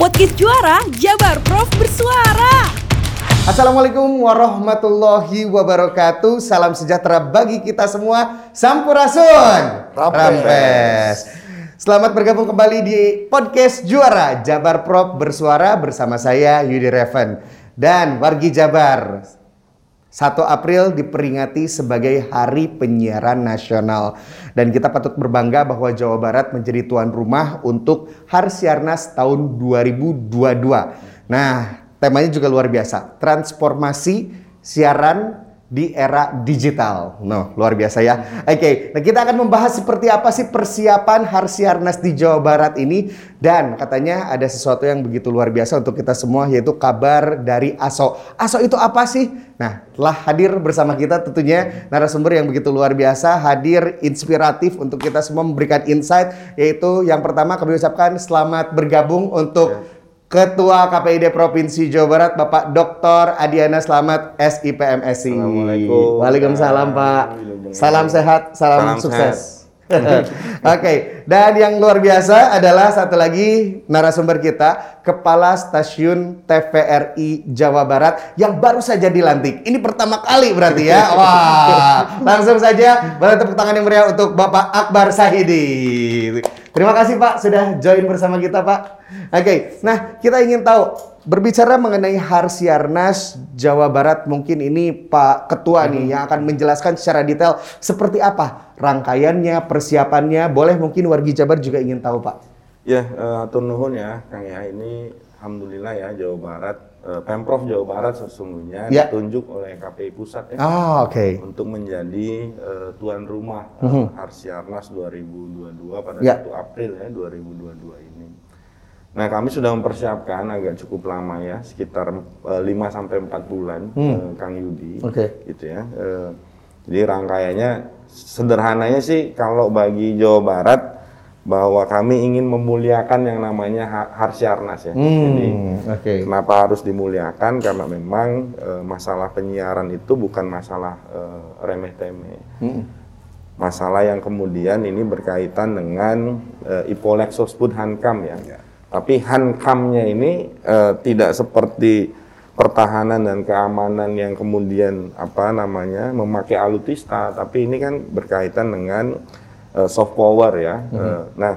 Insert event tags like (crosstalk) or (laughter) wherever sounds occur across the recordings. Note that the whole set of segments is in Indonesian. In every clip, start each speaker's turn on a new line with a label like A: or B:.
A: Podcast Juara Jabar Prof bersuara.
B: Assalamualaikum warahmatullahi wabarakatuh. Salam sejahtera bagi kita semua. Sampurasun.
C: Rampes.
B: Selamat bergabung kembali di podcast Juara Jabar Prof bersuara bersama saya Yudi Reven dan wargi Jabar. 1 April diperingati sebagai Hari Penyiaran Nasional dan kita patut berbangga bahwa Jawa Barat menjadi tuan rumah untuk Harsiarnas tahun 2022. Nah, temanya juga luar biasa, transformasi siaran di era digital. No, luar biasa ya. Oke, nah kita akan membahas seperti apa sih persiapan Harsiarnas di Jawa Barat ini dan katanya ada sesuatu yang begitu luar biasa untuk kita semua yaitu kabar dari ASO. ASO itu apa sih? Nah, telah hadir bersama kita tentunya narasumber yang begitu luar biasa, hadir inspiratif untuk kita semua memberikan insight yaitu yang pertama kami ucapkan selamat bergabung untuk Ketua KPID Provinsi Jawa Barat Bapak Dr. Adiana Slamet SIPMSI.
C: Assalamualaikum.
B: Waalaikumsalam Pak. Salam sehat, salam,
C: Salam
B: sukses. (laughs) Oke, dan yang luar biasa adalah satu lagi narasumber kita, Kepala Stasiun TVRI Jawa Barat yang baru saja dilantik. Ini pertama kali berarti ya. (laughs) Wah, langsung saja boleh tepuk tangan yang meriah untuk Bapak Akbar Sahidi. Terima kasih Pak sudah join bersama kita Pak. Oke, nah kita ingin tahu berbicara mengenai Harsiarnas Jawa Barat mungkin ini Pak Ketua nih yang akan menjelaskan secara detail seperti apa rangkaiannya, persiapannya. Boleh mungkin wargi Jabar juga ingin tahu Pak.
C: Ya, uh, atur nuhun ya, Kang ya. Ini alhamdulillah ya Jawa Barat, eh, Pemprov Jawa Barat sesungguhnya
B: Ya.
C: ditunjuk oleh KPI Pusat ya
B: Ah, oke.
C: untuk menjadi eh, tuan rumah eh,
B: Mhm.
C: Harsiarnas 2022 pada
B: Ya.
C: 1 April ya 2022 ini. Nah, kami sudah mempersiapkan agak cukup lama ya, sekitar 5 sampai 4 bulan
B: Hmm.
C: eh, Kang Yudi.
B: Oke.
C: Gitu ya. Eh, jadi rangkaiannya sederhananya sih kalau bagi Jawa Barat bahwa kami ingin memuliakan yang namanya Ha- Harsiarnas ya. Jadi
B: Hmm, oke.
C: Kenapa harus dimuliakan? Karena memang eh, masalah penyiaran itu bukan masalah eh, remeh temeh.
B: Hmm.
C: Masalah yang kemudian ini berkaitan dengan eh, Ipolek Sospud Hankam ya. Tapi Hankamnya ini eh, tidak seperti pertahanan dan keamanan yang kemudian apa namanya memakai alutista, tapi ini kan berkaitan dengan eh, soft power ya. Eh, nah,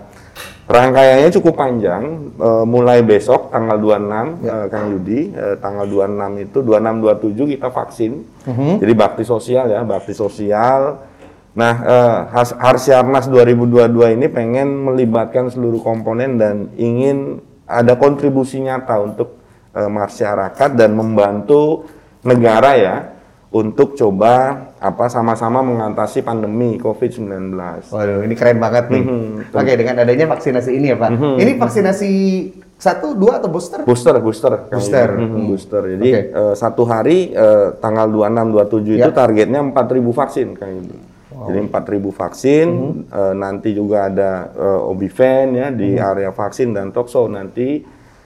C: rangkaiannya cukup panjang, eh, mulai besok tanggal 26 eh, Kang Yudi, eh, tanggal 26 itu 26 27 kita vaksin. Jadi bakti sosial ya, bakti sosial. Nah, Has- Harsiarnas 2022 ini pengen melibatkan seluruh komponen dan ingin ada kontribusi nyata untuk eh, masyarakat dan membantu negara ya untuk coba apa sama-sama mengatasi pandemi COVID-19.
B: Waduh, ini keren banget nih.
C: Mhm,
B: Oke, dengan adanya vaksinasi ini ya Pak. Ini vaksinasi satu, dua atau booster?
C: Booster, booster,
B: Booster.
C: Mhm,
B: Hmm.
C: booster. Jadi
B: Oke.
C: eh, satu hari eh, tanggal 26, 27 itu
B: Ya.
C: targetnya 4.000 vaksin, Kang Yudi. Jadi 4.000 vaksin,
B: Mhm.
C: eh, nanti juga ada Obiven ya di
B: Mhm.
C: area vaksin dan Tokso nanti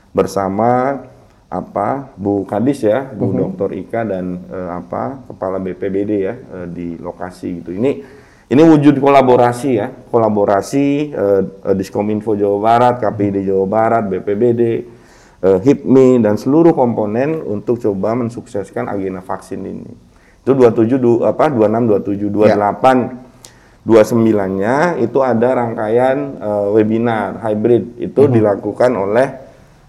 C: bersama apa Bu Kadis ya, Bu
B: Mhm.
C: Dr. Ika dan eh, apa Kepala BPBD ya eh, di lokasi gitu. Ini ini wujud kolaborasi ya, kolaborasi eh, Diskominfo Jawa Barat, KPID Jawa Barat, BPBD, eh, HIPMI dan seluruh komponen untuk coba mensukseskan agenda vaksin ini. Itu 27 du, apa 26 27 28 29-nya itu ada rangkaian eh, webinar hybrid itu dilakukan oleh eh,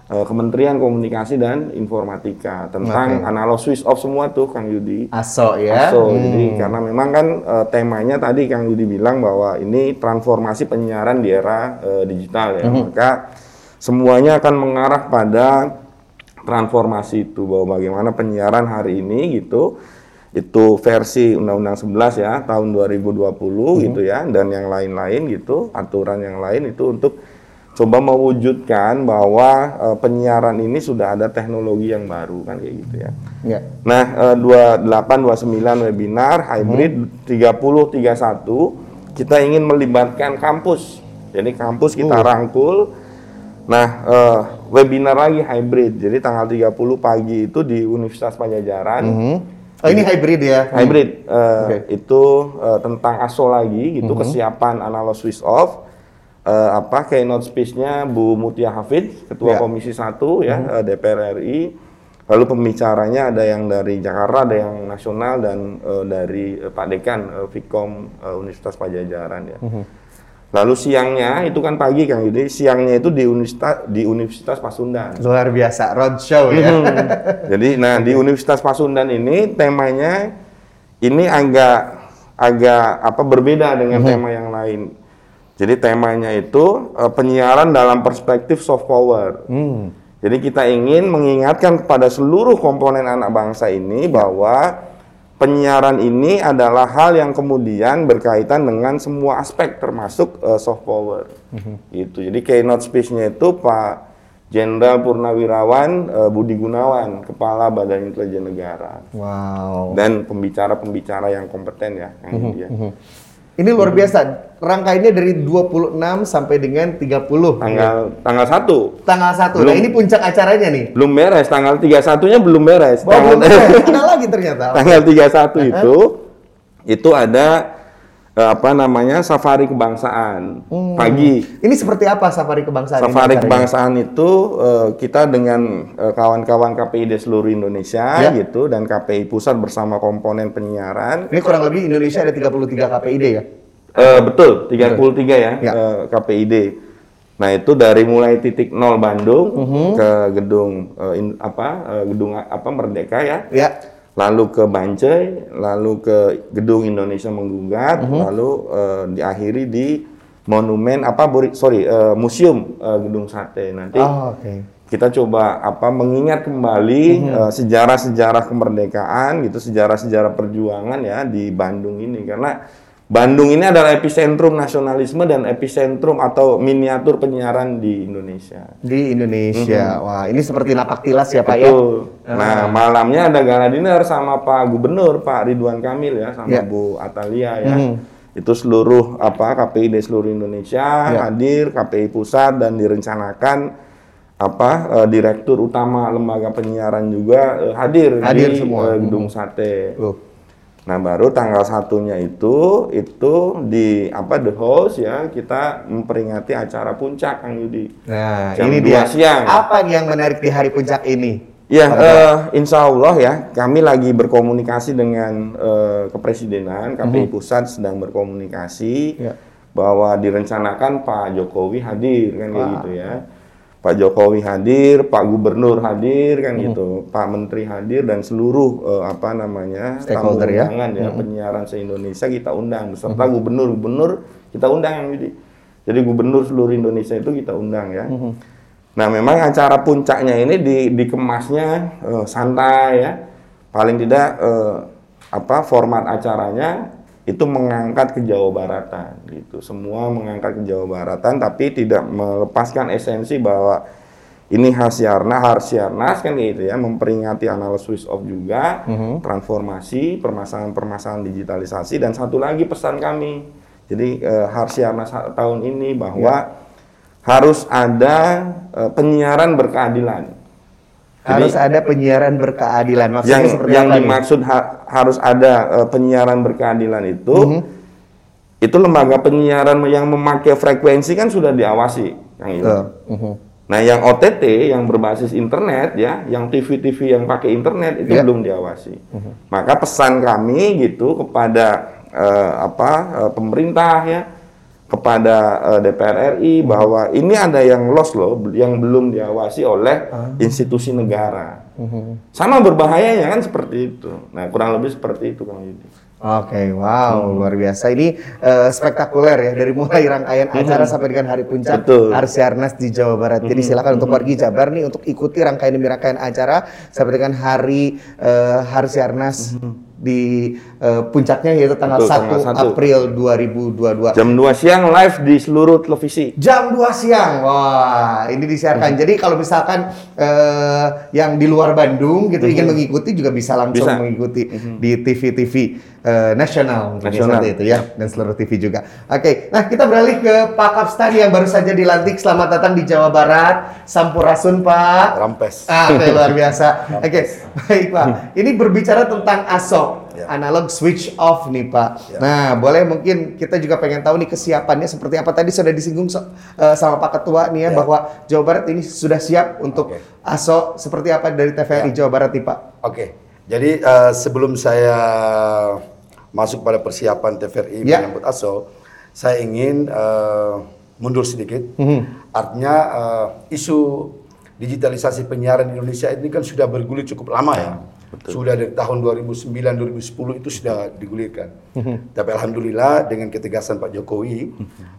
C: Kementerian Komunikasi dan Informatika tentang
B: Oke.
C: analog switch off semua tuh Kang Yudi.
B: ASO ya.
C: So,
B: Hmm.
C: jadi karena memang kan eh, temanya tadi Kang Yudi bilang bahwa ini transformasi penyiaran di era eh, digital ya. Maka semuanya akan mengarah pada transformasi itu bahwa bagaimana penyiaran hari ini gitu itu versi Undang-Undang 11 ya tahun 2020 gitu ya dan yang lain-lain gitu aturan yang lain itu untuk coba mewujudkan bahwa eh, penyiaran ini sudah ada teknologi yang baru kan kayak gitu ya.
B: Ya.
C: Nah, eh, 28 29 webinar hybrid 30 31 kita ingin melibatkan kampus. Jadi kampus kita rangkul. Nah, eh, webinar lagi hybrid. Jadi tanggal 30 pagi itu di Universitas Pajajaran.
B: Mhm. Oh, ini hybrid ya.
C: Hybrid eh,
B: Oke.
C: itu eh, tentang ASO lagi gitu kesiapan analog switch off. Eh, apa keynote speech-nya Bu Mutia Hafid, Ketua
B: Ya.
C: Komisi 1 ya eh, DPR RI. Lalu pembicaranya ada yang dari Jakarta, ada yang nasional dan eh, dari eh, Pak Dekan eh, Vkom eh, Universitas Pajajaran ya. Lalu siangnya itu kan pagi Kang Yudi, siangnya itu di Universitas di Universitas Pasundan.
B: Luar biasa roadshow ya.
C: Hmm. (laughs) Jadi nah di Universitas Pasundan ini temanya ini agak agak apa berbeda dengan tema yang lain. Jadi temanya itu eh, penyiaran dalam perspektif soft power.
B: Hmm.
C: Jadi kita ingin mengingatkan kepada seluruh komponen anak bangsa ini bahwa penyiaran ini adalah hal yang kemudian berkaitan dengan semua aspek termasuk eh, soft power. Gitu. Jadi keynote speech-nya itu Pak Jenderal Purnawirawan eh, Budi Gunawan, Kepala Badan Intelijen Negara.
B: Wow.
C: Dan pembicara-pembicara yang kompeten ya, yang ini ya.
B: Ini luar biasa. Rangkaiannya dari 26 sampai dengan 30.
C: Tanggal tanggal 1
B: Tanggal 1. Nah,
C: Belum.
B: ini puncak acaranya nih.
C: belum beres, tanggal 31-nya belum beres.
B: Oh,
C: tanggal,
B: belum beres. (laughs) Ada lagi ternyata.
C: tanggal 31 itu itu ada apa namanya? safari kebangsaan. Pagi.
B: Ini seperti apa safari kebangsaan? ini
C: Safari
B: acaranya?
C: kebangsaan itu eh, kita dengan eh, kawan-kawan KPID seluruh Indonesia
B: Ya.
C: gitu dan KPI pusat bersama komponen penyiaran.
B: Ini kurang lebih Indonesia ada 33 KPID ya.
C: Eh, betul, 33 ya,
B: Ya.
C: eh, KPID. Nah, itu dari mulai titik nol Bandung
B: Mhm.
C: ke gedung eh, in- apa eh, gedung apa Merdeka ya.
B: Ya.
C: Lalu ke Bancai, lalu ke gedung Indonesia menggugat,
B: Mhm.
C: lalu eh, diakhiri di monumen apa buri- sorry eh, museum eh, gedung sate nanti
B: Oh, oke.
C: kita coba apa mengingat kembali
B: Mhm.
C: sejarah-sejarah kemerdekaan gitu sejarah-sejarah perjuangan ya di Bandung ini karena Bandung ini adalah epicentrum nasionalisme dan epicentrum atau miniatur penyiaran di Indonesia.
B: Di Indonesia. Wah, ini seperti napak tilas ya, Pak ya.
C: Betul. Nah, malamnya ada gala dinner sama Pak Gubernur, Pak Ridwan Kamil ya, sama
B: Ya.
C: Bu Atalia ya.
B: Mhm.
C: Itu seluruh apa KPI di seluruh Indonesia
B: Ya.
C: hadir, KPI pusat dan direncanakan apa eh, direktur utama lembaga penyiaran juga eh, hadir,
B: Hadir
C: di
B: semua.
C: gedung sate.
B: Loh.
C: Nah, baru tanggal satunya itu itu di apa the host ya kita memperingati acara puncak Kang Yudi.
B: Nah,
C: Jam
B: ini dia.
C: siang.
B: Apa yang menarik di hari puncak ini?
C: Ya, eh, insya Allah ya, kami lagi berkomunikasi dengan eh, kepresidenan, KPI pusat sedang berkomunikasi
B: Ya.
C: bahwa direncanakan Pak Jokowi hadir kan kayak gitu ya. Pak Jokowi hadir, Pak Gubernur hadir kan gitu, Pak Menteri hadir dan seluruh eh, apa namanya
B: Stakeholder ya.
C: ya penyiaran se Indonesia kita undang beserta gubernur-gubernur kita undang yang Yudi. Jadi gubernur seluruh Indonesia itu kita undang ya. Nah, memang acara puncaknya ini di, dikemasnya eh, santai ya. Paling tidak eh, apa format acaranya itu mengangkat ke Jawa Baratan gitu. Semua mengangkat ke Jawa Baratan tapi tidak melepaskan esensi bahwa ini Harsiarna, Harsiarnas kan gitu ya, memperingati analog switch off juga, transformasi, permasalahan-permasalahan digitalisasi dan satu lagi pesan kami. Jadi eh, Harsiarnas tahun ini bahwa harus ada eh, penyiaran berkeadilan.
B: Harus ada penyiaran berkeadilan. Maksudnya
C: yang
B: seperti
C: yang dimaksud ha- harus ada eh, penyiaran berkeadilan itu
B: Mhm.
C: itu lembaga penyiaran yang memakai frekuensi kan sudah diawasi yang itu.
B: Betul. Mhm.
C: Nah, yang OTT yang berbasis internet ya, yang TV-TV yang pakai internet itu
B: Ya.
C: belum diawasi. Maka pesan kami gitu kepada eh, apa eh, pemerintah ya, kepada eh, DPR RI bahwa ini ada yang lost loh, yang belum diawasi oleh institusi negara. Sama berbahayanya kan seperti itu. Nah, kurang lebih seperti itu Kang Yudi.
B: Oke, wow, luar biasa. Ini eh, spektakuler ya dari mulai rangkaian acara sampai dengan hari puncak. Arsiarnas di Jawa Barat. Jadi silakan untuk pergi Jabar nih untuk ikuti rangkaian demi rangkaian acara sampai dengan hari eh, Harsiarnas di eh, puncaknya yaitu tanggal
C: Betul,
B: 1
C: tanggal 1.
B: April 2022.
C: Jam 2 siang live di seluruh televisi.
B: Jam 2 siang. Wah, ini disiarkan.
C: Hmm.
B: Jadi kalau misalkan eh, yang di luar Bandung gitu ingin mengikuti juga bisa langsung
C: Hmm. Bisa. Hmm.
B: mengikuti di TV-TV eh, nasional
C: Nasional.
B: seperti itu ya dan seluruh TV juga. Oke, nah kita beralih ke Pak Kapstan yang baru saja dilantik. Selamat datang di Jawa Barat. Sampurasun, Pak.
D: Rampes.
B: Ah, oke, luar biasa. (laughs) Oke, baik Pak. Ini berbicara tentang ASOK.
D: Ya.
B: analog switch off nih Pak.
D: Ya.
B: Nah, boleh mungkin kita juga pengen tahu nih kesiapannya seperti apa tadi sudah disinggung so- eh, sama Pak Ketua nih ya,
D: Ya.
B: bahwa Jawa Barat ini sudah siap untuk
D: Oke.
B: ASO seperti apa dari TVRI
D: Ya.
B: Jawa Barat nih Pak.
D: Oke, jadi eh, sebelum saya masuk pada persiapan TVRI
B: Ya.
D: menyambut ASO, saya ingin eh, mundur sedikit.
B: Mhm.
D: Artinya eh, isu digitalisasi penyiaran di Indonesia ini kan sudah bergulir cukup lama ya. Sudah dari tahun 2009 2010 itu sudah digulirkan.
B: Mhm.
D: Tapi alhamdulillah dengan ketegasan Pak Jokowi,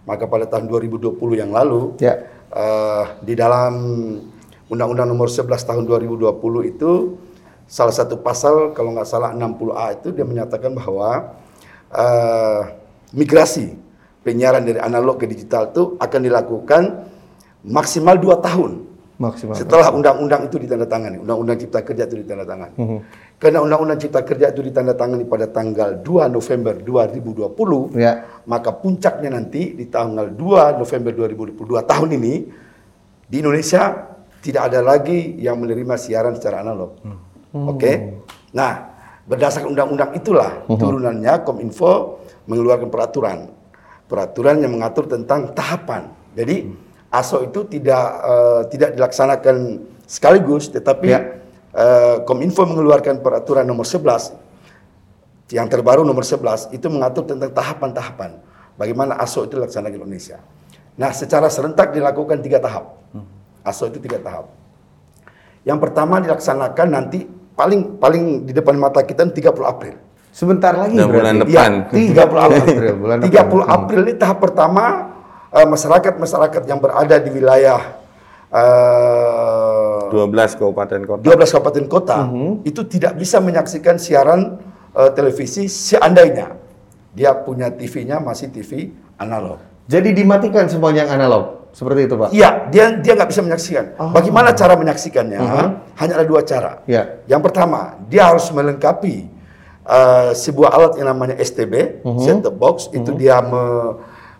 D: maka pada tahun 2020 yang lalu
B: Ya.
D: eh, di dalam Undang-Undang Nomor 11 Tahun 2020 itu salah satu pasal kalau nggak salah 60A itu dia menyatakan bahwa eh, migrasi penyiaran dari analog ke digital itu akan dilakukan maksimal dua tahun
B: Maksimal.
D: setelah undang-undang itu ditandatangani, undang-undang Cipta Kerja itu ditandatangani. Karena undang-undang Cipta Kerja itu ditandatangani pada tanggal 2 November 2020,
B: Ya.
D: maka puncaknya nanti di tanggal 2 November 2022 tahun ini di Indonesia tidak ada lagi yang menerima siaran secara analog. Oke. Nah, berdasarkan undang-undang itulah turunannya Kominfo mengeluarkan peraturan. Peraturan yang mengatur tentang tahapan. Jadi ASO itu tidak eh, tidak dilaksanakan sekaligus tetapi
B: Ya.
D: eh, Kominfo mengeluarkan peraturan nomor 11 yang terbaru nomor 11 itu mengatur tentang tahapan-tahapan bagaimana ASO itu dilaksanakan di Indonesia. Nah, secara serentak dilakukan tiga tahap. ASO itu tiga tahap. Yang pertama dilaksanakan nanti paling paling di depan mata kita 30 April.
B: Sebentar lagi
C: Dan bulan
B: berarti.
C: depan.
D: Iya, 30 April.
B: April, (laughs) bulan
D: 30
B: depan.
D: April ini tahap pertama eh, masyarakat-masyarakat yang berada di wilayah eh,
C: 12 kabupaten kota.
D: 12 kabupaten kota
B: Mhm.
D: itu tidak bisa menyaksikan siaran eh, televisi seandainya dia punya TV-nya masih TV analog.
B: Jadi dimatikan semuanya yang analog. Seperti itu, Pak.
D: Iya, dia dia nggak bisa menyaksikan.
B: Oh.
D: Bagaimana cara menyaksikannya? Hanya ada dua cara.
B: Ya.
D: Yang pertama, dia harus melengkapi eh, sebuah alat yang namanya STB,
B: Mhm.
D: set top box. Itu dia me,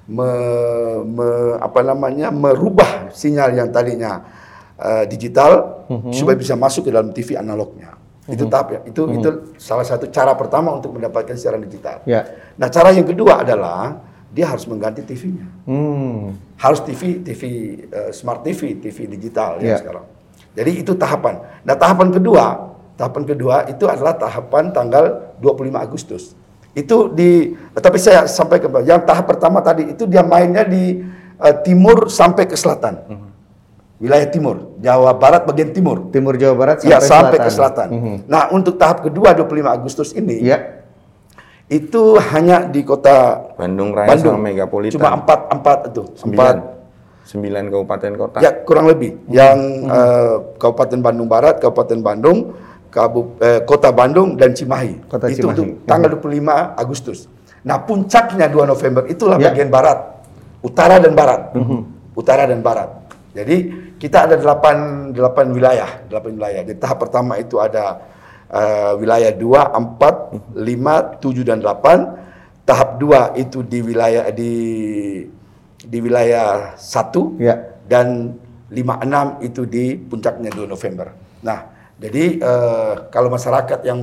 D: me- me- apa namanya merubah sinyal yang tadinya eh, digital
B: Mhm.
D: supaya bisa masuk ke dalam TV analognya. Itu tahap ya. Itu itu salah satu cara pertama untuk mendapatkan siaran digital.
B: Ya.
D: Nah, cara yang kedua adalah dia harus mengganti TV-nya
B: Hmm.
D: harus TV, TV eh, smart TV, TV digital ya
B: Ya.
D: sekarang. Jadi itu tahapan. Nah tahapan kedua, tahapan kedua itu adalah tahapan tanggal 25 Agustus. Itu di, tapi saya sampai ke yang tahap pertama tadi itu dia mainnya di eh, timur sampai ke selatan, wilayah timur, Jawa Barat bagian timur.
B: Timur Jawa Barat sampai,
D: ya sampai
B: selatan.
D: ke selatan.
B: Mhm.
D: Nah untuk tahap kedua 25 Agustus ini
B: Ya.
D: itu hanya di kota
C: Bandung Raya
D: Bandung.
C: sama Megapolitan.
D: Cuma empat empat itu, empat
C: Sembilan. Sembilan kabupaten kota.
D: Ya kurang lebih. Yang eh, Kabupaten Bandung Barat, Kabupaten Bandung, Kabu, eh, Kota Bandung dan Cimahi.
B: Kota
D: itu
B: Cimahi.
D: untuk tanggal 25 Agustus. Nah puncaknya 2 November itulah
B: Ya.
D: bagian barat, utara dan barat, utara dan barat. Jadi kita ada 8 8 wilayah, 8 wilayah. Di tahap pertama itu ada eh, wilayah 2, 4, 5, 7 dan 8. Tahap 2 itu di wilayah di di wilayah 1
B: Ya.
D: dan 56 itu di puncaknya 2 November. Nah, jadi eh, kalau masyarakat yang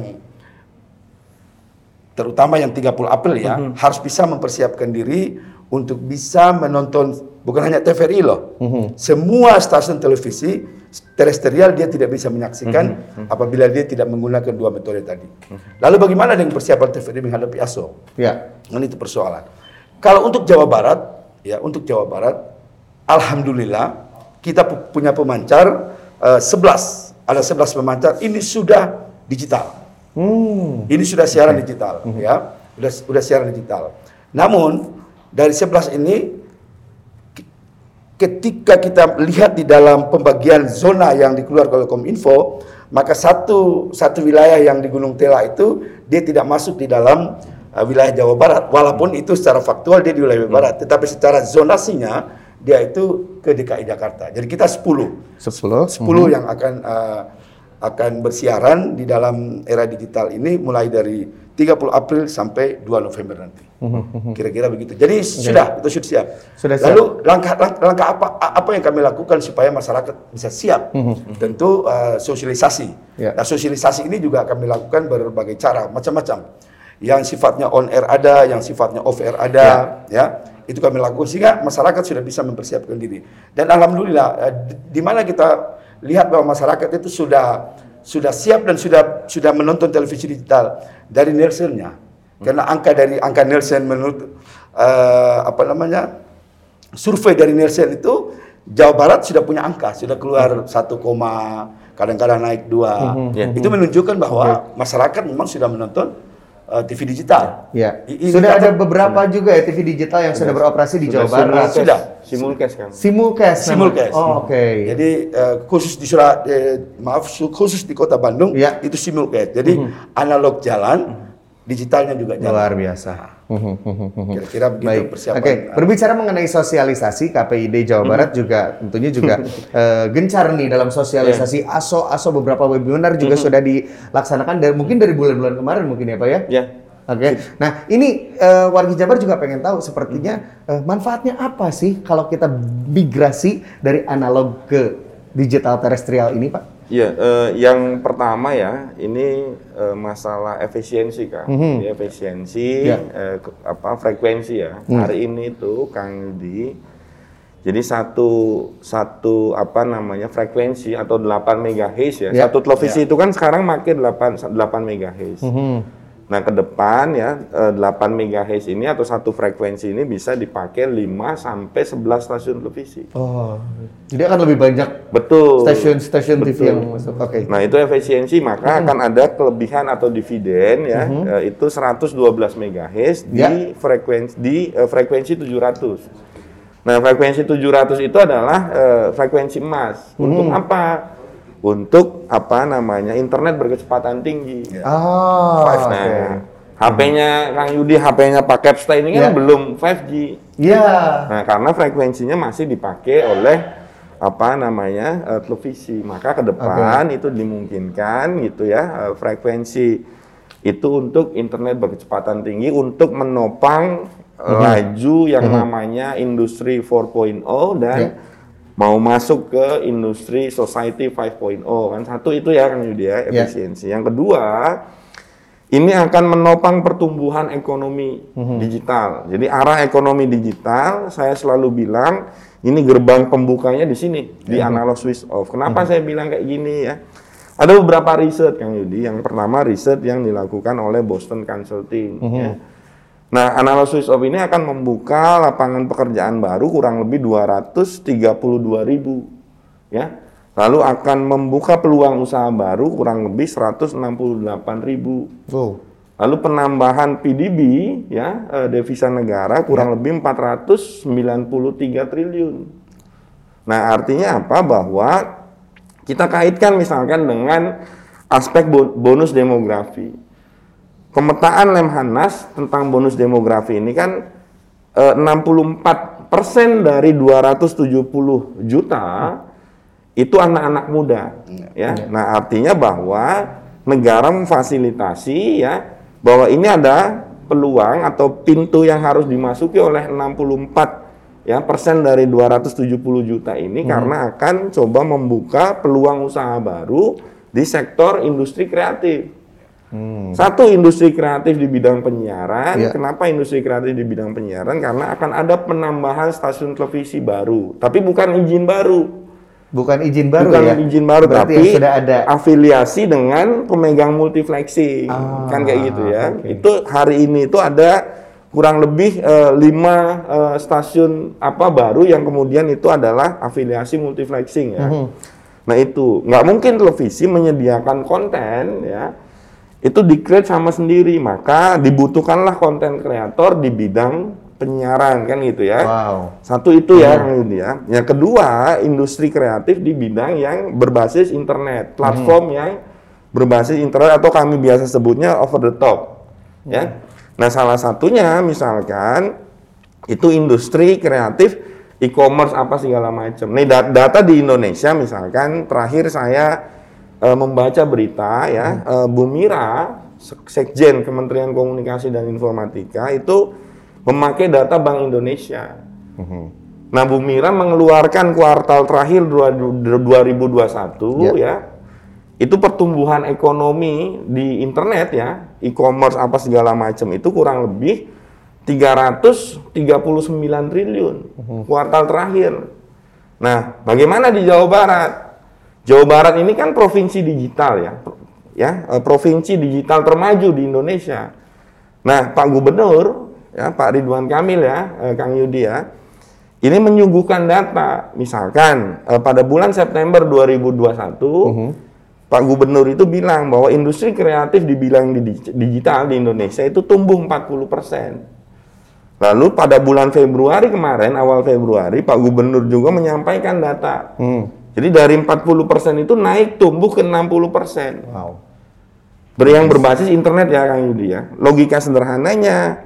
D: terutama yang 30 April ya harus bisa mempersiapkan diri untuk bisa menonton bukan hanya TVRI loh. Semua stasiun televisi terestrial dia tidak bisa menyaksikan apabila dia tidak menggunakan dua metode tadi. Lalu bagaimana dengan persiapan TVRI menghadapi ASO?
B: Ya.
D: Kan itu persoalan. Kalau untuk Jawa Barat, ya untuk Jawa Barat, alhamdulillah kita pu- punya pemancar eh, 11, ada 11 pemancar ini sudah digital.
B: Hmm.
D: Ini sudah siaran digital, ya, sudah sudah siaran digital. Namun dari 11 ini ketika kita lihat di dalam pembagian zona yang dikeluarkan oleh Kominfo, maka satu satu wilayah yang di Gunung Tela itu dia tidak masuk di dalam uh, wilayah Jawa Barat, walaupun itu secara faktual dia di wilayah Jawa Barat, tetapi secara zonasinya dia itu ke DKI Jakarta. Jadi kita 10
B: 10.
D: 10 yang akan uh, akan bersiaran di dalam era digital ini mulai dari 30 April sampai 2 November nanti. Kira-kira begitu. Jadi sudah itu sudah siap.
B: Sudah siap.
D: Lalu langkah langkah, langkah apa apa yang kami lakukan supaya masyarakat bisa siap? Tentu uh, sosialisasi.
B: Ya.
D: Nah, sosialisasi ini juga kami lakukan berbagai cara, macam-macam. Yang sifatnya on air ada, yang sifatnya off air ada, ya. Itu kami lakukan sehingga masyarakat sudah bisa mempersiapkan diri. Dan alhamdulillah eh, di- mana kita lihat bahwa masyarakat itu sudah sudah siap dan sudah sudah menonton televisi digital dari Nielsen-nya. Karena angka dari angka Nielsen menurut eh, apa namanya? survei dari Nielsen itu Jawa Barat sudah punya angka, sudah keluar 1, kadang-kadang naik 2.
C: Ya.
D: Itu menunjukkan bahwa masyarakat memang sudah menonton uh, TV digital.
B: Ya.
D: I- ini
B: Sudah ada beberapa juga ya TV digital yang sudah beroperasi di Jawa Barat.
D: Sudah.
C: Simulcast kan.
B: Simulcast.
D: Simulcast.
B: Oh, oke.
D: Jadi uh, khusus di surat eh, maaf su- khusus di Kota Bandung
B: Ya.
D: itu simulcast. Jadi analog jalan, digitalnya juga jalan.
B: Luar biasa.
D: Kira-kira begitu
B: Baik.
D: persiapan.
B: Oke, berbicara mengenai sosialisasi, KPID Jawa Barat juga tentunya juga (laughs) eh, gencar nih dalam sosialisasi ASO ASO beberapa webinar juga sudah dilaksanakan dari mungkin dari bulan-bulan kemarin mungkin ya Pak ya.
C: Ya.
B: Oke. Nah, ini eh, warga Jabar juga pengen tahu sepertinya eh, manfaatnya apa sih kalau kita migrasi dari analog ke digital terestrial ini, Pak?
C: Iya, eh, yang pertama ya, ini eh, masalah efisiensi kan, Jadi efisiensi,
B: Ya.
C: eh, apa frekuensi ya. Hari ini tuh Kang Yudi, jadi satu satu apa namanya frekuensi atau 8 MHz ya.
B: Ya.
C: Satu televisi itu kan sekarang makin 8 8 MHz. Nah, ke depan ya eh, 8 MHz ini atau satu frekuensi ini bisa dipakai 5 sampai 11 stasiun televisi.
B: Oh, jadi akan lebih banyak
C: Betul.
B: stasiun-stasiun TV yang masuk. Oke.
C: Nah itu efisiensi maka akan ada kelebihan atau dividen ya eh, itu 112 MHz
B: Ya.
C: di frekuensi di eh, frekuensi 700. Nah frekuensi 700 itu adalah eh, frekuensi emas. Untuk apa? Untuk apa namanya internet berkecepatan tinggi.
B: Ah,
C: Nah,
B: oke.
C: HP-nya Kang Yudi, HP-nya Pak Capsta ini
B: Ya.
C: kan belum 5G.
B: Iya.
C: Nah, karena frekuensinya masih dipakai oleh apa namanya eh, televisi, maka ke depan itu dimungkinkan gitu ya eh, frekuensi itu untuk internet berkecepatan tinggi untuk menopang eh, laju yang namanya industri 4.0 dan
B: Ya.
C: Mau masuk ke industri society 5.0 kan satu itu ya kan Yudi ya
B: Ya.
C: efisiensi. Yang kedua ini akan menopang pertumbuhan ekonomi digital. Jadi arah ekonomi digital, saya selalu bilang ini gerbang pembukanya di sini di analog switch off. Kenapa saya bilang kayak gini ya? Ada beberapa riset Kang Yudi. Yang pertama riset yang dilakukan oleh Boston Consulting. ya. Nah, analog switch off ini akan membuka lapangan pekerjaan baru kurang lebih 232 ribu, ya. Lalu akan membuka peluang usaha baru kurang lebih 168 ribu.
B: Wow.
C: Lalu penambahan PDB ya eh, devisa negara kurang lebih 493 triliun. Nah, artinya apa? Bahwa kita kaitkan misalkan dengan aspek bo- bonus demografi. Pemetaan Lemhanas tentang bonus demografi ini kan eh, 64% dari 270 juta itu anak-anak muda ya. Nah, artinya bahwa negara memfasilitasi ya bahwa ini ada peluang atau pintu yang harus dimasuki oleh 64 ya persen dari 270 juta ini karena akan coba membuka peluang usaha baru di sektor industri kreatif. Satu industri kreatif di bidang penyiaran.
B: Iya.
C: Kenapa industri kreatif di bidang penyiaran? Karena akan ada penambahan stasiun televisi baru, tapi bukan izin baru.
B: Bukan izin baru
C: bukan
B: ya?
C: izin baru,
B: Berarti
C: tapi
B: sudah ada.
C: afiliasi dengan pemegang multiflexing,
B: Ah,
C: kan kayak gitu ya.
B: oke.
C: Itu hari ini itu ada kurang lebih eh, lima eh, stasiun apa baru yang kemudian itu adalah afiliasi multiflexing ya.
B: Mhm.
C: Nah itu nggak mungkin televisi menyediakan konten ya itu di-create sama sendiri maka dibutuhkanlah konten kreator di bidang penyiaran kan gitu ya.
B: Wow.
C: Satu itu ya Kang Yudi ya. Yang kedua, industri kreatif di bidang yang berbasis internet, platform yang berbasis internet atau kami biasa sebutnya over the top. Ya. Nah, salah satunya misalkan itu industri kreatif e-commerce apa segala macam. Nih da- data di Indonesia misalkan terakhir saya eh, membaca berita ya, eh, Bumira Sek- Sekjen Kementerian Komunikasi dan Informatika itu memakai data Bank Indonesia. Nah, Bu Mira mengeluarkan kuartal terakhir dua- du- 2021 ya. Itu pertumbuhan ekonomi di internet ya, e-commerce apa segala macam itu kurang lebih 339 triliun kuartal terakhir. Nah, bagaimana di Jawa Barat? Jawa Barat ini kan provinsi digital ya, ya eh, provinsi digital termaju di Indonesia. Nah, Pak Gubernur, ya Pak Ridwan Kamil ya, eh, Kang Yudi ya, ini menyuguhkan data. Misalkan eh, pada bulan September 2021, Pak Gubernur itu bilang bahwa industri kreatif di bidang di- digital di Indonesia itu tumbuh 40 Lalu pada bulan Februari kemarin, awal Februari, Pak Gubernur juga menyampaikan data. Jadi dari 40% itu naik tumbuh ke 60%.
B: Wow.
C: Ber- yang berbasis internet ya Kang Yudi ya. Logika sederhananya,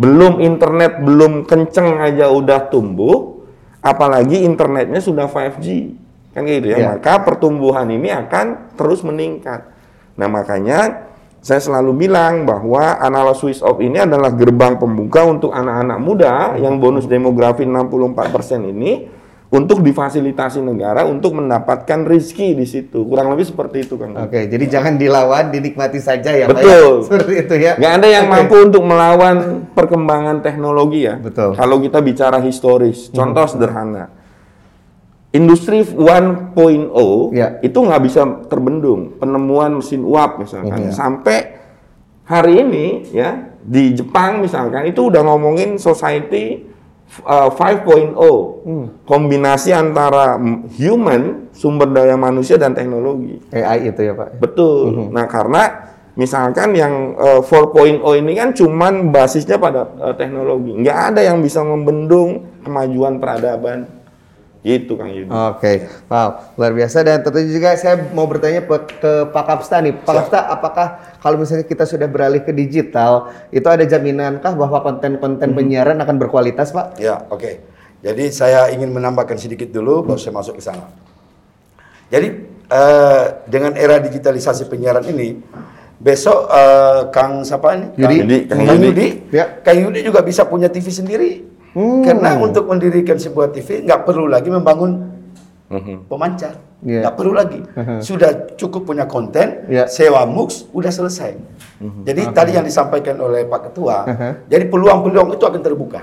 C: belum internet belum kenceng aja udah tumbuh, apalagi internetnya sudah 5G. Kan gitu ya.
B: Ya.
C: Maka pertumbuhan ini akan terus meningkat. Nah, makanya saya selalu bilang bahwa analog switch off ini adalah gerbang pembuka untuk anak-anak muda yang bonus demografi 64% ini untuk difasilitasi negara untuk mendapatkan rizki di situ. Kurang lebih seperti itu. Yudi.
B: Oke, jadi jangan dilawan, dinikmati saja ya, Pak. ya?
C: Betul. (laughs)
B: Seperti itu ya.
C: Nggak ada yang
B: Oke.
C: mampu untuk melawan perkembangan teknologi ya.
B: Betul. Hmm.
C: Kalau kita bicara historis, contoh sederhana. Industri 1.0
B: Ya.
C: itu nggak bisa terbendung. Penemuan mesin uap misalkan.
B: Mhm.
C: Sampai hari ini ya di Jepang misalkan itu udah ngomongin society uh, 5.0.
B: Hmm.
C: Kombinasi antara human, sumber daya manusia dan teknologi.
B: AI itu ya, Pak.
C: Betul. Nah, karena misalkan yang eh, 4.0 ini kan cuman basisnya pada eh, teknologi. Nggak ada yang bisa membendung kemajuan peradaban. Gitu, Kang Yudi.
B: Oke, wow, luar biasa dan tentu juga saya mau bertanya ke Pak Kapsta nih. Pak Kapsta, apakah kalau misalnya kita sudah beralih ke digital, itu ada jaminankah bahwa konten-konten penyiaran akan berkualitas, Pak?
D: Ya, oke. Jadi saya ingin menambahkan sedikit dulu, baru saya masuk ke sana. Jadi eh, dengan era digitalisasi penyiaran ini, besok eh, Kang siapa ini?
B: Yudi.
D: Kang,
C: Kang
D: Kang
C: Yudi.
D: Yudi.
B: Ya.
D: Kang Yudi juga bisa punya TV sendiri. Karena untuk mendirikan sebuah TV nggak perlu lagi membangun pemancar,
B: Ya.
D: nggak perlu lagi. Sudah cukup punya konten,
B: Ya.
D: sewa MUX, udah selesai. Jadi tadi yang disampaikan oleh Pak Ketua,
B: Mhm.
D: jadi peluang-peluang itu akan terbuka.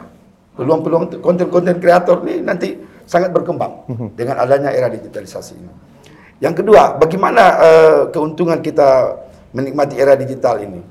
D: Peluang-peluang konten-konten kreator ini nanti sangat berkembang dengan adanya era digitalisasi ini. Yang kedua, bagaimana eh, keuntungan kita menikmati era digital ini?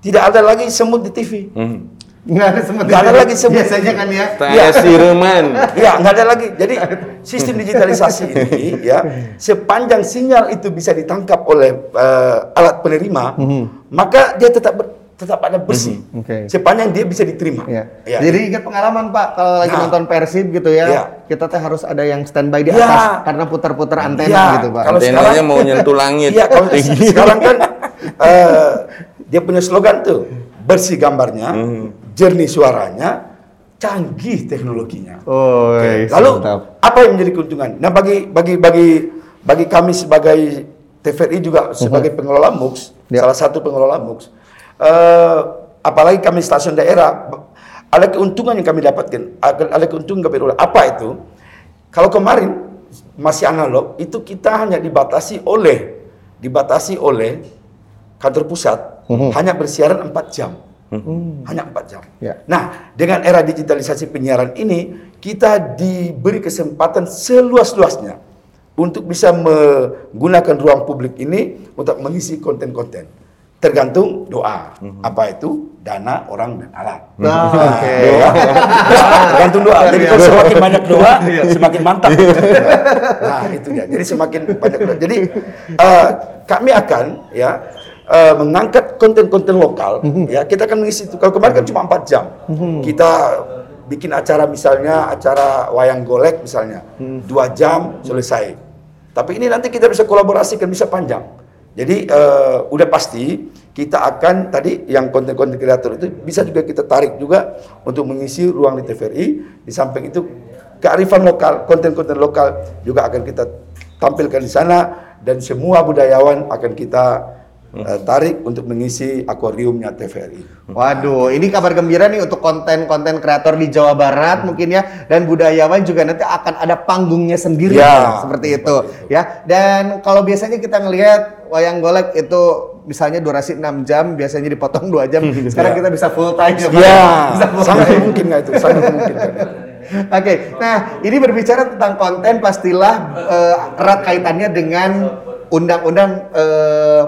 D: Tidak ada lagi semut di TV.
C: Hmm.
B: Nggak ada semut.
D: Nggak ada lagi semut.
B: Biasanya kan ya.
C: Saya Sireman.
D: Ya, nggak ada lagi. Jadi sistem digitalisasi ini ya, sepanjang sinyal itu bisa ditangkap oleh eh, alat penerima, maka dia tetap ber- tetap ada bersih.
B: Oke.
D: Sepanjang dia bisa diterima.
B: Ya.
D: Ya.
B: Jadi ingat pengalaman Pak kalau lagi
D: Nah.
B: nonton Persib gitu ya,
D: Ya.
B: kita teh harus ada yang standby di
D: Ya.
B: atas karena putar-putar antena
D: Ya,
B: gitu Pak.
D: kalau
C: Antenanya
D: sekarang-
C: mau nyentuh langit.
D: Iya, kalau (laughs) sekarang kan eh, dia punya slogan tuh, bersih gambarnya, jernih suaranya, canggih teknologinya.
B: Oh,
D: Lalu apa yang menjadi keuntungan? Nah bagi bagi bagi bagi kami sebagai TVRI juga sebagai pengelola MUX,
B: Ya.
D: salah satu pengelola MUX, eh, apalagi kami stasiun daerah, ada keuntungan yang kami dapatkan, ada ada keuntungan kami peroleh. Apa itu? Kalau kemarin masih analog, itu kita hanya dibatasi oleh dibatasi oleh kantor pusat hanya bersiaran 4 jam. Hanya 4 jam.
B: Ya.
D: Nah, dengan era digitalisasi penyiaran ini, kita diberi kesempatan seluas-luasnya untuk bisa menggunakan ruang publik ini untuk mengisi konten-konten. Tergantung doa. Apa itu? Dana, orang, dan alat.
B: Nah, oke. (laughs)
D: Doa. Tergantung doa. Jadi kalau semakin banyak doa, semakin mantap. nah, itu dia. Jadi semakin banyak doa. Jadi eh, kami akan ya eh, mengangkat konten-konten lokal. Ya, kita akan mengisi itu. Kalau kemarin kan cuma 4 jam. Kita bikin acara misalnya acara wayang golek misalnya dua jam selesai. Tapi ini nanti kita bisa kolaborasikan bisa panjang. Jadi eh, udah pasti kita akan tadi yang konten-konten kreator itu bisa juga kita tarik juga untuk mengisi ruang di TVRI. Di samping itu kearifan lokal, konten-konten lokal juga akan kita tampilkan di sana dan semua budayawan akan kita eh, tarik untuk mengisi akuariumnya TVRI.
B: Waduh, ini kabar gembira nih untuk konten-konten kreator di Jawa Barat mungkin ya dan budayawan juga nanti akan ada panggungnya sendiri
D: Ya,
B: seperti itu
D: seperti
B: ya. Dan kalau biasanya kita ngelihat wayang golek itu misalnya durasi 6 jam, biasanya dipotong 2 jam. Sekarang
D: Ya.
B: kita bisa full time ya.
D: Ya,
B: Bisa full
D: sangat
B: time.
D: mungkin nggak itu? Sangat mungkin kan itu. (laughs)
B: Oke, nah ini berbicara tentang konten pastilah eh, erat kaitannya dengan undang-undang eh,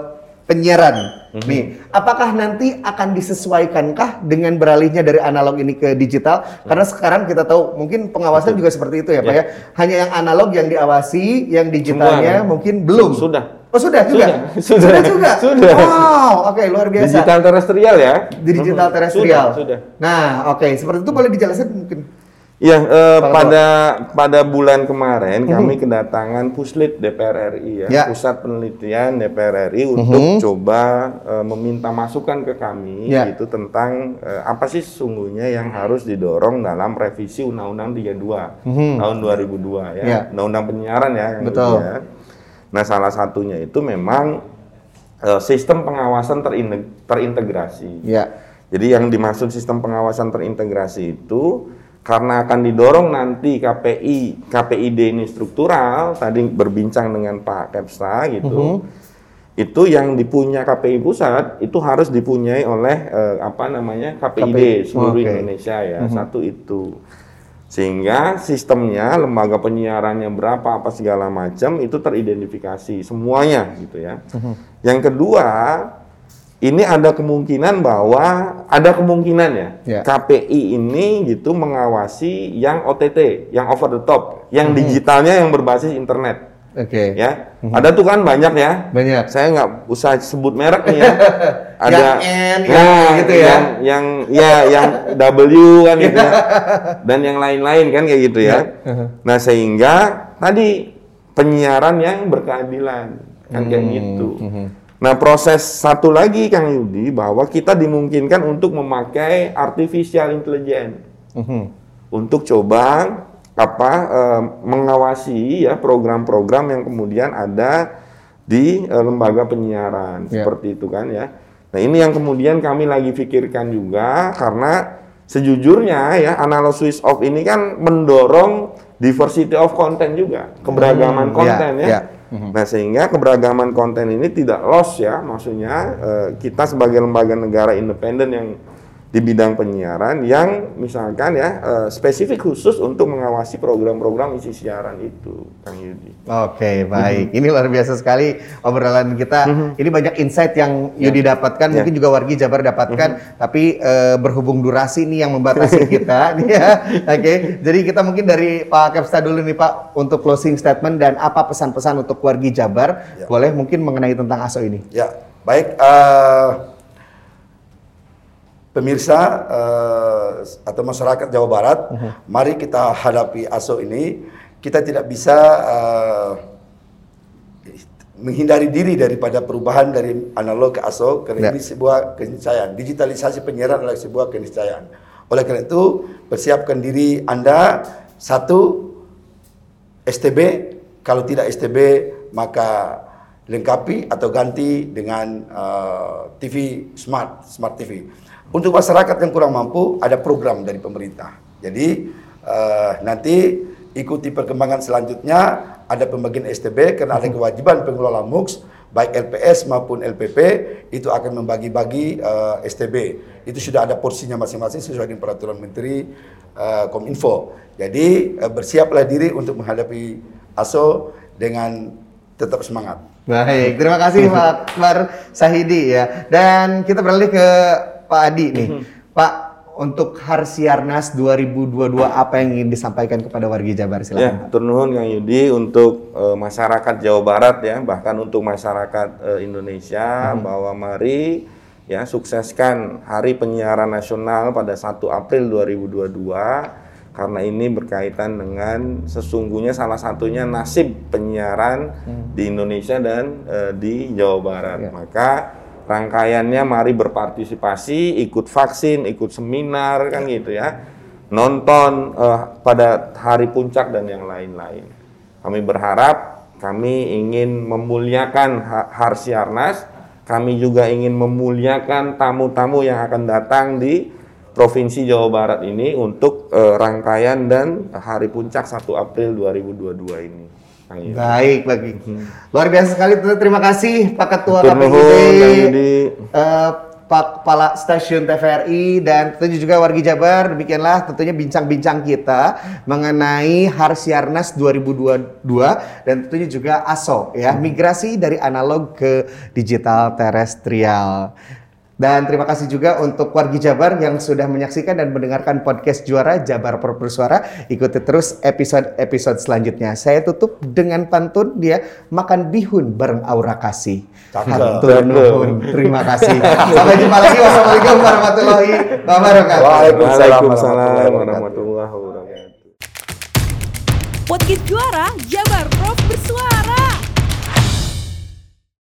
B: penyiaran. Nih, apakah nanti akan disesuaikankah dengan beralihnya dari analog ini ke digital? Karena sekarang kita tahu mungkin pengawasan juga seperti itu ya, Pak ya. Hanya yang analog yang diawasi, yang digitalnya
C: Semua.
B: mungkin belum.
C: Sudah.
B: Oh sudah juga. (laughs)
C: Sudah.
B: juga.
C: Sudah.
B: Wow, oke luar biasa.
C: Digital terestrial ya.
B: di digital terestrial.
C: Sudah, sudah.
B: Nah, oke, seperti itu boleh dijelaskan mungkin.
C: Ya, eh, pada pada bulan kemarin kami kedatangan Puslit DPR RI ya,
B: Mhm. Ya. Mhm.
C: Pusat Penelitian DPR RI untuk coba eh, meminta masukan ke kami
B: Ya.
C: itu tentang eh, apa sih sesungguhnya yang harus didorong dalam revisi Undang-Undang 32 tahun 2002 ya,
B: Mhm. Ya.
C: Undang-Undang Penyiaran ya.
B: Betul.
C: Ya. Nah, salah satunya itu memang eh, sistem pengawasan terine- terintegrasi.
B: Ya.
C: Jadi yang dimaksud sistem pengawasan terintegrasi itu karena akan didorong nanti KPI, KPID ini struktural, tadi berbincang dengan Pak Kepsta gitu. Itu yang dipunya KPI pusat itu harus dipunyai oleh eh, apa namanya KPID
B: KPI.
C: seluruh
B: Oke.
C: Indonesia ya. Satu itu. Sehingga sistemnya, lembaga penyiarannya berapa apa segala macam itu teridentifikasi semuanya gitu ya. Yang kedua, ini ada kemungkinan bahwa ada kemungkinan ya,
B: Ya.
C: KPI ini gitu mengawasi yang OTT, yang over the top, yang digitalnya yang berbasis internet
B: Oke.
C: ya. Ada tuh kan banyak ya.
B: Banyak.
C: Saya nggak usah sebut merek nih ya. (laughs) Ada
B: Yang N, yang
C: Nah,
B: gitu ya.
C: Yang, yang ya yang W kan gitu ya. (laughs) Dan yang lain-lain kan kayak gitu ya. Nah, sehingga tadi penyiaran yang berkeadilan kan kayak gitu. Nah, proses satu lagi Kang Yudi bahwa kita dimungkinkan untuk memakai artificial intelligence
B: Mhm.
C: untuk coba apa eh, mengawasi ya program-program yang kemudian ada di eh, lembaga penyiaran
B: Ya.
C: seperti itu kan ya. Nah ini yang kemudian kami lagi pikirkan juga karena sejujurnya ya analog switch off ini kan mendorong diversity of content juga keberagaman
B: Hmm,
C: konten
B: ya,
C: ya.
B: Ya.
C: Nah sehingga keberagaman konten ini tidak loss ya maksudnya eh, kita sebagai lembaga negara independen yang di bidang penyiaran yang misalkan ya eh, spesifik khusus untuk mengawasi program-program isi siaran itu, Kang Yudi.
B: Oke, baik. Ini luar biasa sekali obrolan kita. Ini banyak insight yang Yudi dapatkan,
C: Ya.
B: mungkin juga Wargi Jabar dapatkan, tapi eh, berhubung durasi nih yang membatasi (laughs) kita, ya. Oke, jadi kita mungkin dari Pak Kepsta dulu nih Pak untuk closing statement dan apa pesan-pesan untuk Wargi Jabar,
D: Ya.
B: boleh mungkin mengenai tentang ASO ini.
D: Ya, baik. eh, pemirsa eh, atau masyarakat Jawa Barat, mari kita hadapi ASO ini. Kita tidak bisa eh, menghindari diri daripada perubahan dari analog ke ASO karena
B: Ya.
D: ini sebuah keniscayaan. Digitalisasi penyiaran adalah sebuah keniscayaan. Oleh karena itu, persiapkan diri Anda satu STB, kalau tidak STB maka lengkapi atau ganti dengan eh, TV smart, smart TV. Untuk masyarakat yang kurang mampu ada program dari pemerintah. Jadi eh, nanti ikuti perkembangan selanjutnya ada pembagian STB karena ada kewajiban pengelola MUX baik LPS maupun LPP itu akan membagi-bagi eh, STB. Itu sudah ada porsinya masing-masing sesuai dengan peraturan Menteri eh, Kominfo. Jadi eh, bersiaplah diri untuk menghadapi ASO dengan tetap semangat.
B: Baik, terima kasih Pak Akbar Sahidi ya. Dan kita beralih ke Pak Adi nih. Pak, untuk Harsiarnas 2022 apa yang ingin disampaikan kepada wargi Jabar
C: Ya,
B: silakan.
C: turnuhun Kang Yudi untuk eh, masyarakat Jawa Barat ya, bahkan untuk masyarakat eh, Indonesia bahwa mari ya sukseskan Hari Penyiaran Nasional pada 1 April 2022 karena ini berkaitan dengan sesungguhnya salah satunya nasib penyiaran di Indonesia dan eh, di Jawa Barat. Maka rangkaiannya mari berpartisipasi, ikut vaksin, ikut seminar kan gitu ya. Nonton eh, pada hari puncak dan yang lain-lain. Kami berharap kami ingin memuliakan Ha- Harsiarnas kami juga ingin memuliakan tamu-tamu yang akan datang di Provinsi Jawa Barat ini untuk eh, rangkaian dan hari puncak 1 April 2022 ini. Yudi.
B: Baik, bagi. Luar biasa sekali. Terima kasih Pak Ketua KPID,
C: Yudi.
B: eh, Pak Kepala Stasiun TVRI dan tentunya juga wargi Jabar. Demikianlah tentunya bincang-bincang kita mengenai Harsiarnas 2022 dan tentunya juga ASO ya, migrasi dari analog ke digital terestrial. Dan terima kasih juga untuk wargi Jabar yang sudah menyaksikan dan mendengarkan podcast juara Jabar Pro Bersuara. Ikuti terus episode-episode selanjutnya. Saya tutup dengan pantun dia makan bihun bareng Aura Kasih. Nuhun. Terima kasih. Sampai jumpa lagi. Wassalamualaikum warahmatullahi wabarakatuh.
D: Waalaikumsalam
C: Waalaikumsalam warahmatullahi wabarakatuh.
A: Podcast juara Jabar Prof bersuara.